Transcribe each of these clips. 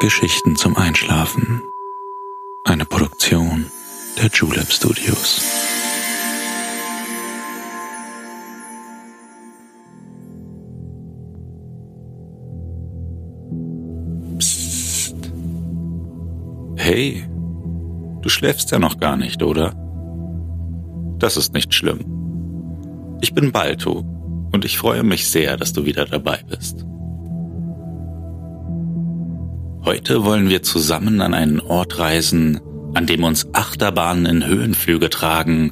Geschichten zum Einschlafen. Eine Produktion der Julep Studios. Psst. Hey, du schläfst ja noch gar nicht, oder? Das ist nicht schlimm. Ich bin Balto und ich freue mich sehr, dass du wieder dabei bist. Heute wollen wir zusammen an einen Ort reisen, an dem uns Achterbahnen in Höhenflüge tragen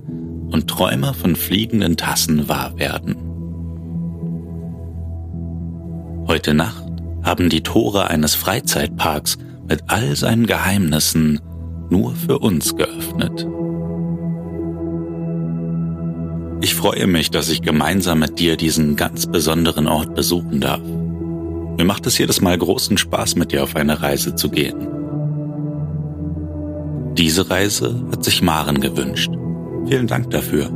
und Träume von fliegenden Tassen wahr werden. Heute Nacht haben die Tore eines Freizeitparks mit all seinen Geheimnissen nur für uns geöffnet. Ich freue mich, dass ich gemeinsam mit dir diesen ganz besonderen Ort besuchen darf. Mir macht es jedes Mal großen Spaß, mit dir auf eine Reise zu gehen. Diese Reise hat sich Maren gewünscht. Vielen Dank dafür.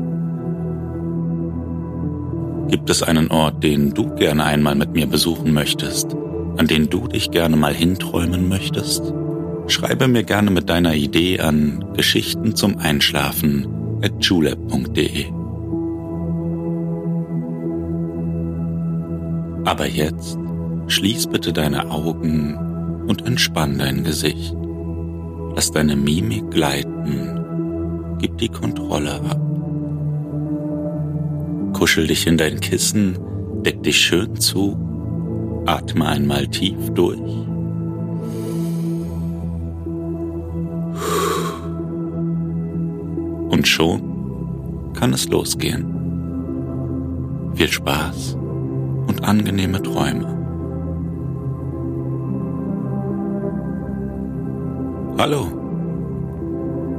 Gibt es einen Ort, den du gerne einmal mit mir besuchen möchtest, an den du dich gerne mal hinträumen möchtest? Schreibe mir gerne mit deiner Idee an Geschichten zum Einschlafen at julep.de. Aber jetzt Schließ bitte deine Augen und entspann dein Gesicht. Lass deine Mimik gleiten. Gib die Kontrolle ab. Kuschel dich in dein Kissen, deck dich schön zu, atme einmal tief durch. Und schon kann es losgehen. Viel Spaß und angenehme Träume. Hallo.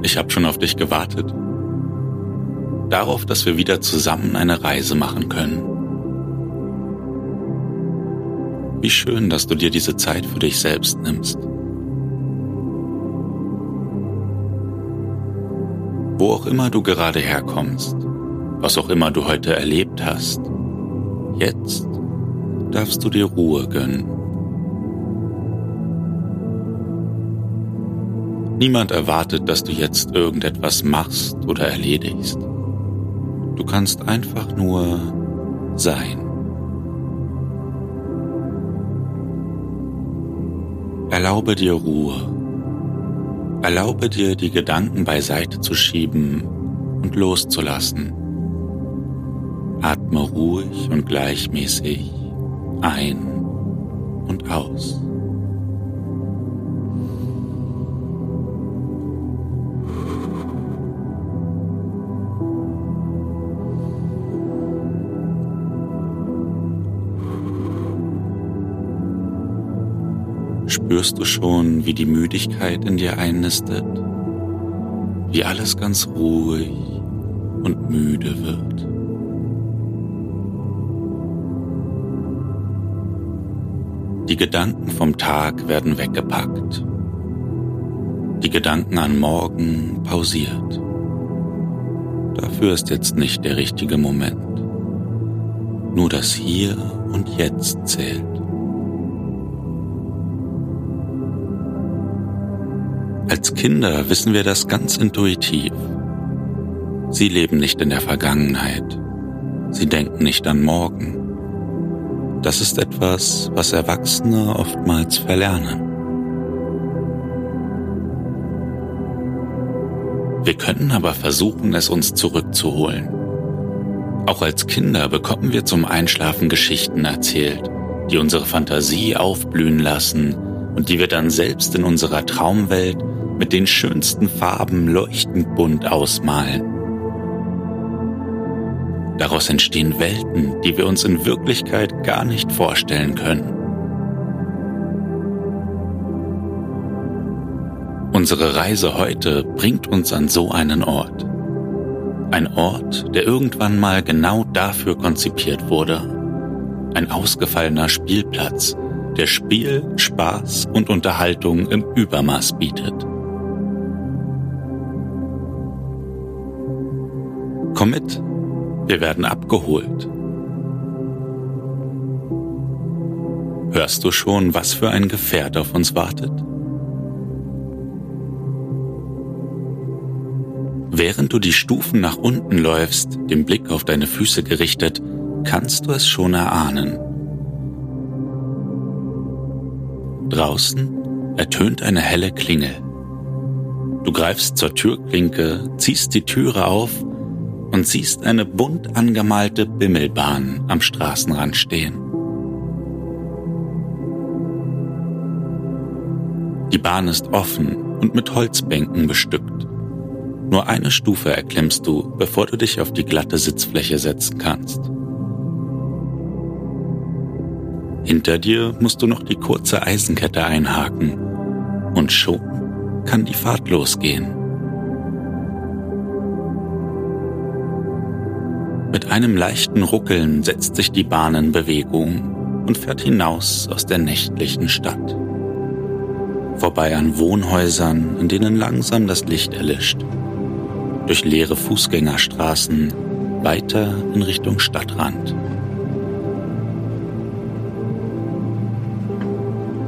Ich habe schon auf dich gewartet. Darauf, dass wir wieder zusammen eine Reise machen können. Wie schön, dass du dir diese Zeit für dich selbst nimmst. Wo auch immer du gerade herkommst, was auch immer du heute erlebt hast, jetzt darfst du dir Ruhe gönnen. Niemand erwartet, dass du jetzt irgendetwas machst oder erledigst. Du kannst einfach nur sein. Erlaube dir Ruhe. Erlaube dir, die Gedanken beiseite zu schieben und loszulassen. Atme ruhig und gleichmäßig ein und aus. Spürst du schon, wie die Müdigkeit in dir einnistet? Wie alles ganz ruhig und müde wird? Die Gedanken vom Tag werden weggepackt. Die Gedanken an morgen pausiert. Dafür ist jetzt nicht der richtige Moment. Nur das Hier und Jetzt zählt. Als Kinder wissen wir das ganz intuitiv. Sie leben nicht in der Vergangenheit. Sie denken nicht an morgen. Das ist etwas, was Erwachsene oftmals verlernen. Wir können aber versuchen, es uns zurückzuholen. Auch als Kinder bekommen wir zum Einschlafen Geschichten erzählt, die unsere Fantasie aufblühen lassen und die wir dann selbst in unserer Traumwelt mit den schönsten Farben leuchtend bunt ausmalen. Daraus entstehen Welten, die wir uns in Wirklichkeit gar nicht vorstellen können. Unsere Reise heute bringt uns an so einen Ort. Ein Ort, der irgendwann mal genau dafür konzipiert wurde. Ein ausgefallener Spielplatz, der Spiel, Spaß und Unterhaltung im Übermaß bietet. Komm mit, wir werden abgeholt. Hörst du schon, was für ein Gefährt auf uns wartet? Während du die Stufen nach unten läufst, den Blick auf deine Füße gerichtet, kannst du es schon erahnen. Draußen ertönt eine helle Klingel. Du greifst zur Türklinke, ziehst die Türe auf und siehst eine bunt angemalte Bimmelbahn am Straßenrand stehen. Die Bahn ist offen und mit Holzbänken bestückt. Nur eine Stufe erklimmst du, bevor du dich auf die glatte Sitzfläche setzen kannst. Hinter dir musst du noch die kurze Eisenkette einhaken und schon kann die Fahrt losgehen. Mit einem leichten Ruckeln setzt sich die Bahn in Bewegung und fährt hinaus aus der nächtlichen Stadt. Vorbei an Wohnhäusern, in denen langsam das Licht erlischt durch leere Fußgängerstraßen weiter in Richtung Stadtrand.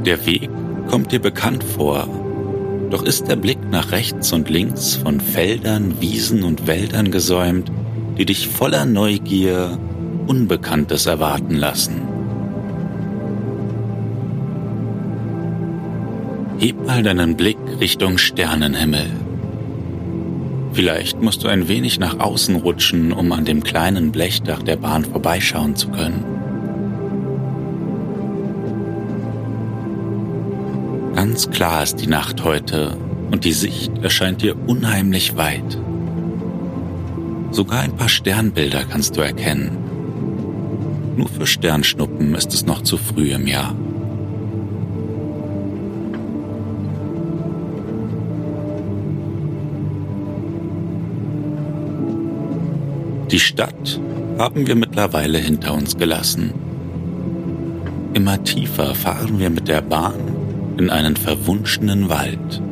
Der Weg kommt dir bekannt vor, doch ist der Blick nach rechts und links von Feldern, Wiesen und Wäldern gesäumt, die dich voller Neugier Unbekanntes erwarten lassen. Heb mal deinen Blick Richtung Sternenhimmel. Vielleicht musst du ein wenig nach außen rutschen, um an dem kleinen Blechdach der Bahn vorbeischauen zu können. Ganz klar ist die Nacht heute und die Sicht erscheint dir unheimlich weit. Sogar ein paar Sternbilder kannst du erkennen. Nur für Sternschnuppen ist es noch zu früh im Jahr. Die Stadt haben wir mittlerweile hinter uns gelassen. Immer tiefer fahren wir mit der Bahn in einen verwunschenen Wald.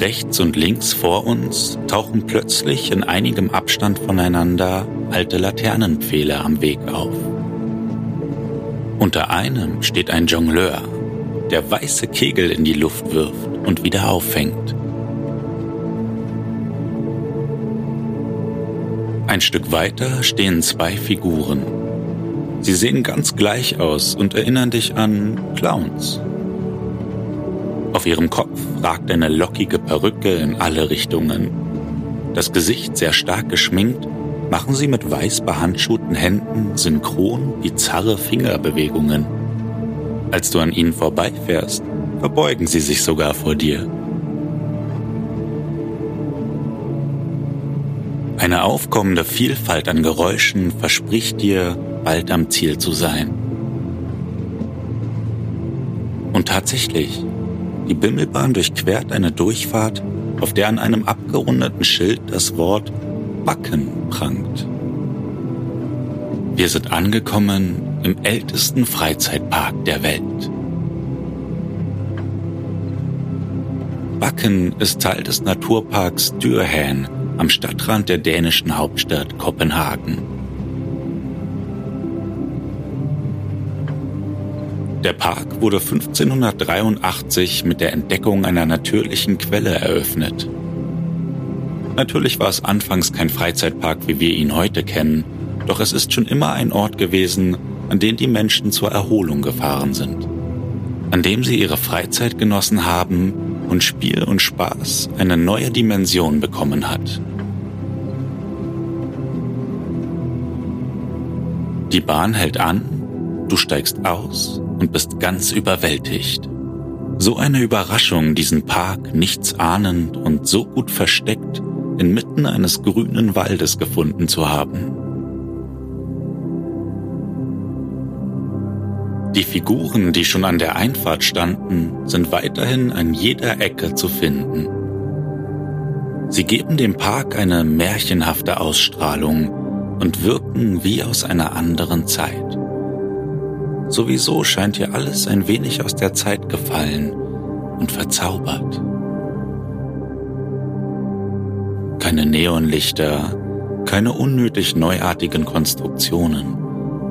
Rechts und links vor uns tauchen plötzlich in einigem Abstand voneinander alte Laternenpfähle am Weg auf. Unter einem steht ein Jongleur, der weiße Kegel in die Luft wirft und wieder auffängt. Ein Stück weiter stehen zwei Figuren. Sie sehen ganz gleich aus und erinnern dich an Clowns. Auf ihrem Kopf ragt eine lockige Perücke in alle Richtungen. Das Gesicht sehr stark geschminkt, machen sie mit weiß behandschuhten Händen synchron bizarre Fingerbewegungen. Als du an ihnen vorbeifährst, verbeugen sie sich sogar vor dir. Eine aufkommende Vielfalt an Geräuschen verspricht dir, bald am Ziel zu sein. Und tatsächlich, die Bimmelbahn durchquert eine Durchfahrt, auf der an einem abgerundeten Schild das Wort Backen prangt. Wir sind angekommen im ältesten Freizeitpark der Welt. Backen ist Teil des Naturparks Dürhen am Stadtrand der dänischen Hauptstadt Kopenhagen. Der Park wurde 1583 mit der Entdeckung einer natürlichen Quelle eröffnet. Natürlich war es anfangs kein Freizeitpark, wie wir ihn heute kennen, doch es ist schon immer ein Ort gewesen, an den die Menschen zur Erholung gefahren sind, an dem sie ihre Freizeit genossen haben und Spiel und Spaß eine neue Dimension bekommen hat. Die Bahn hält an, du steigst aus und bist ganz überwältigt. So eine Überraschung, diesen Park nichts ahnend und so gut versteckt inmitten eines grünen Waldes gefunden zu haben. Die Figuren, die schon an der Einfahrt standen, sind weiterhin an jeder Ecke zu finden. Sie geben dem Park eine märchenhafte Ausstrahlung und wirken wie aus einer anderen Zeit. Sowieso scheint hier alles ein wenig aus der Zeit gefallen und verzaubert. Keine Neonlichter, Keine unnötig neuartigen Konstruktionen,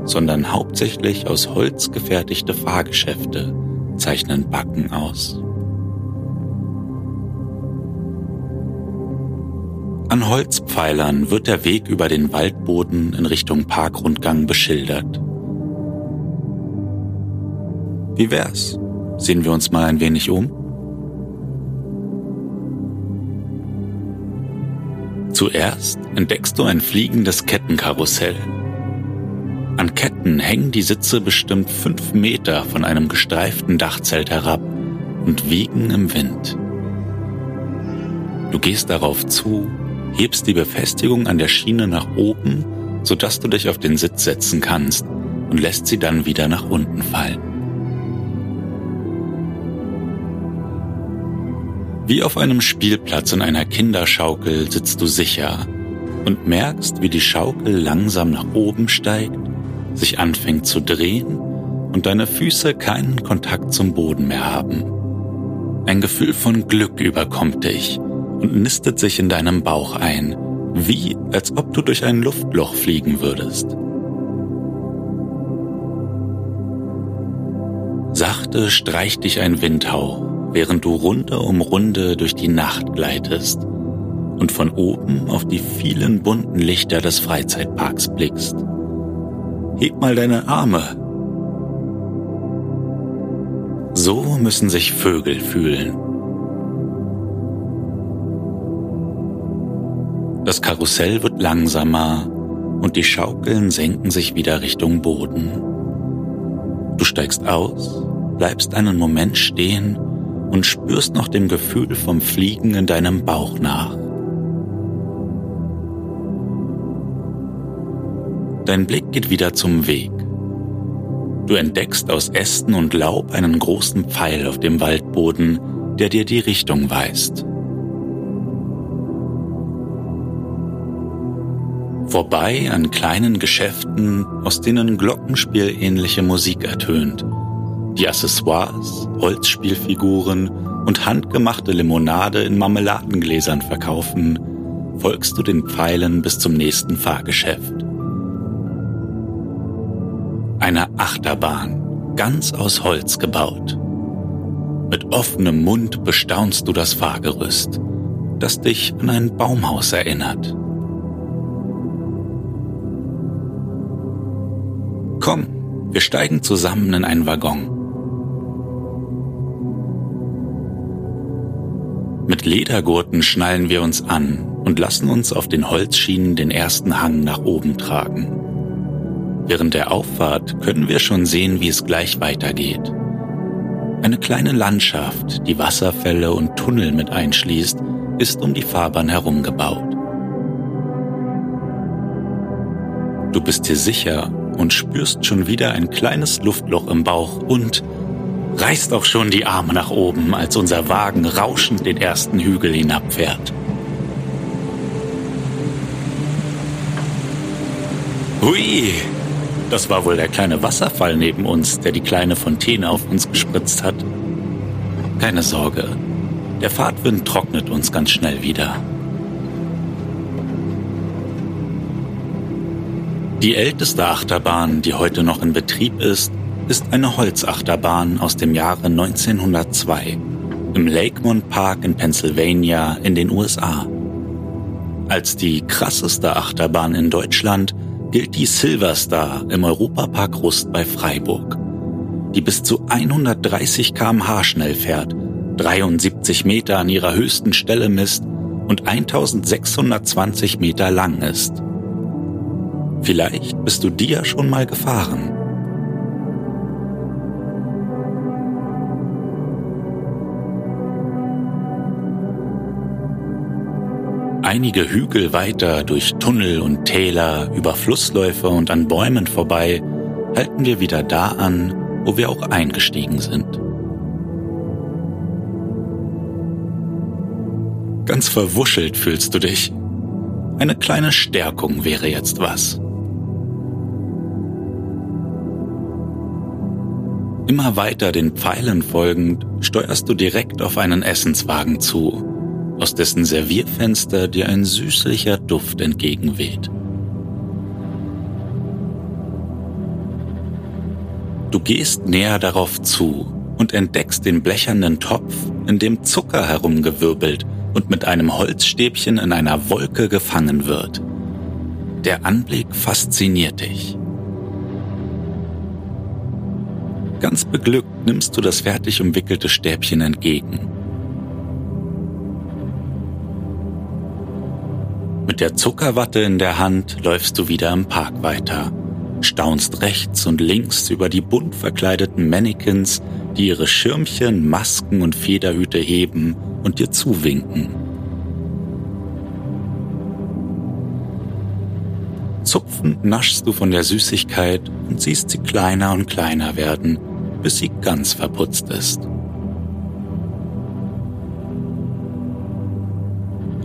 sondern hauptsächlich aus Holz gefertigte Fahrgeschäfte zeichnen Backen aus. An Holzpfeilern wird der Weg über den Waldboden in Richtung Parkrundgang beschildert. Wie wär's? Sehen wir uns mal ein wenig um? Zuerst entdeckst du ein fliegendes Kettenkarussell. An Ketten hängen die Sitze bestimmt fünf Meter von einem gestreiften Dachzelt herab und wiegen im Wind. Du gehst darauf zu, hebst die Befestigung an der Schiene nach oben, sodass du dich auf den Sitz setzen kannst und lässt sie dann wieder nach unten fallen. Wie auf einem Spielplatz in einer Kinderschaukel sitzt du sicher und merkst, wie die Schaukel langsam nach oben steigt, sich anfängt zu drehen und deine Füße keinen Kontakt zum Boden mehr haben. Ein Gefühl von Glück überkommt dich und nistet sich in deinem Bauch ein, wie als ob du durch ein Luftloch fliegen würdest. Sachte streicht dich ein Windhauch während du Runde um Runde durch die Nacht gleitest und von oben auf die vielen bunten Lichter des Freizeitparks blickst. Heb mal deine Arme. So müssen sich Vögel fühlen. Das Karussell wird langsamer und die Schaukeln senken sich wieder Richtung Boden. Du steigst aus, bleibst einen Moment stehen und spürst noch dem Gefühl vom Fliegen in deinem Bauch nach. Dein Blick geht wieder zum Weg. Du entdeckst aus Ästen und Laub einen großen Pfeil auf dem Waldboden, der dir die Richtung weist. Vorbei an kleinen Geschäften, aus denen Glockenspielähnliche Musik ertönt die Accessoires, Holzspielfiguren und handgemachte Limonade in Marmeladengläsern verkaufen, folgst du den Pfeilen bis zum nächsten Fahrgeschäft. Eine Achterbahn, ganz aus Holz gebaut. Mit offenem Mund bestaunst du das Fahrgerüst, das dich an ein Baumhaus erinnert. Komm, wir steigen zusammen in einen Waggon. Mit Ledergurten schnallen wir uns an und lassen uns auf den Holzschienen den ersten Hang nach oben tragen. Während der Auffahrt können wir schon sehen, wie es gleich weitergeht. Eine kleine Landschaft, die Wasserfälle und Tunnel mit einschließt, ist um die Fahrbahn herum gebaut. Du bist dir sicher und spürst schon wieder ein kleines Luftloch im Bauch und reißt auch schon die Arme nach oben, als unser Wagen rauschend den ersten Hügel hinabfährt. Hui, das war wohl der kleine Wasserfall neben uns, der die kleine Fontäne auf uns gespritzt hat. Keine Sorge, der Fahrtwind trocknet uns ganz schnell wieder. Die älteste Achterbahn, die heute noch in Betrieb ist, ist eine Holzachterbahn aus dem Jahre 1902 im Lakemont Park in Pennsylvania in den USA. Als die krasseste Achterbahn in Deutschland gilt die Silverstar im Europapark Rust bei Freiburg, die bis zu 130 kmh schnell fährt, 73 Meter an ihrer höchsten Stelle misst und 1620 Meter lang ist. Vielleicht bist du die ja schon mal gefahren. Einige Hügel weiter durch Tunnel und Täler, über Flussläufe und an Bäumen vorbei, halten wir wieder da an, wo wir auch eingestiegen sind. Ganz verwuschelt fühlst du dich. Eine kleine Stärkung wäre jetzt was. Immer weiter den Pfeilen folgend, steuerst du direkt auf einen Essenswagen zu, aus dessen Servierfenster dir ein süßlicher Duft entgegenweht. Du gehst näher darauf zu und entdeckst den blechernen Topf, in dem Zucker herumgewirbelt und mit einem Holzstäbchen in einer Wolke gefangen wird. Der Anblick fasziniert dich. Ganz beglückt nimmst du das fertig umwickelte Stäbchen entgegen. Mit der Zuckerwatte in der Hand läufst du wieder im Park weiter, staunst rechts und links über die bunt verkleideten Mannequins, die ihre Schirmchen, Masken und Federhüte heben und dir zuwinken. Zupfend naschst du von der Süßigkeit und siehst sie kleiner und kleiner werden, bis sie ganz verputzt ist.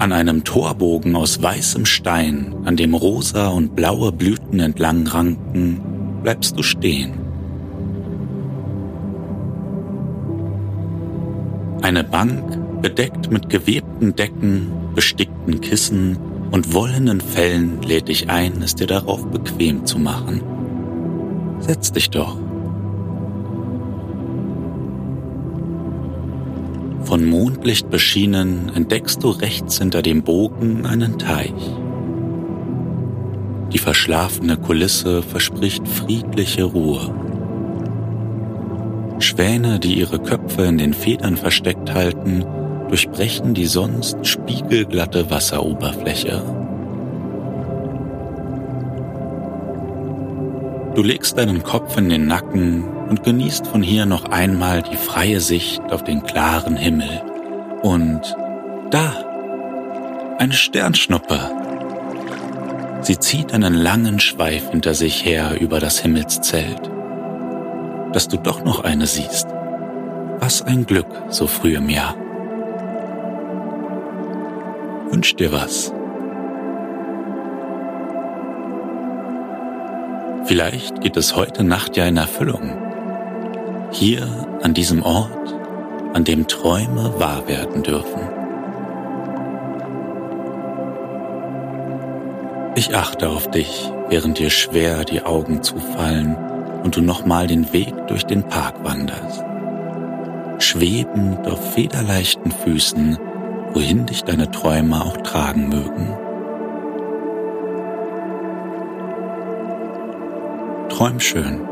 An einem Torbogen aus weißem Stein, an dem rosa und blaue Blüten entlang ranken, bleibst du stehen. Eine Bank, bedeckt mit gewebten Decken, bestickten Kissen und wollenen Fellen lädt dich ein, es dir darauf bequem zu machen. Setz dich doch. Von Mondlicht beschienen entdeckst du rechts hinter dem Bogen einen Teich. Die verschlafene Kulisse verspricht friedliche Ruhe. Schwäne, die ihre Köpfe in den Federn versteckt halten, durchbrechen die sonst spiegelglatte Wasseroberfläche. Du legst deinen Kopf in den Nacken und genießt von hier noch einmal die freie Sicht auf den klaren Himmel. Und da, eine Sternschnuppe. Sie zieht einen langen Schweif hinter sich her über das Himmelszelt. Dass du doch noch eine siehst. Was ein Glück so früh im Jahr. Wünsch dir was. Vielleicht geht es heute Nacht ja in Erfüllung. Hier an diesem Ort, an dem Träume wahr werden dürfen. Ich achte auf dich, während dir schwer die Augen zufallen und du nochmal den Weg durch den Park wanderst. Schwebend auf federleichten Füßen wohin dich deine Träume auch tragen mögen. Träum schön.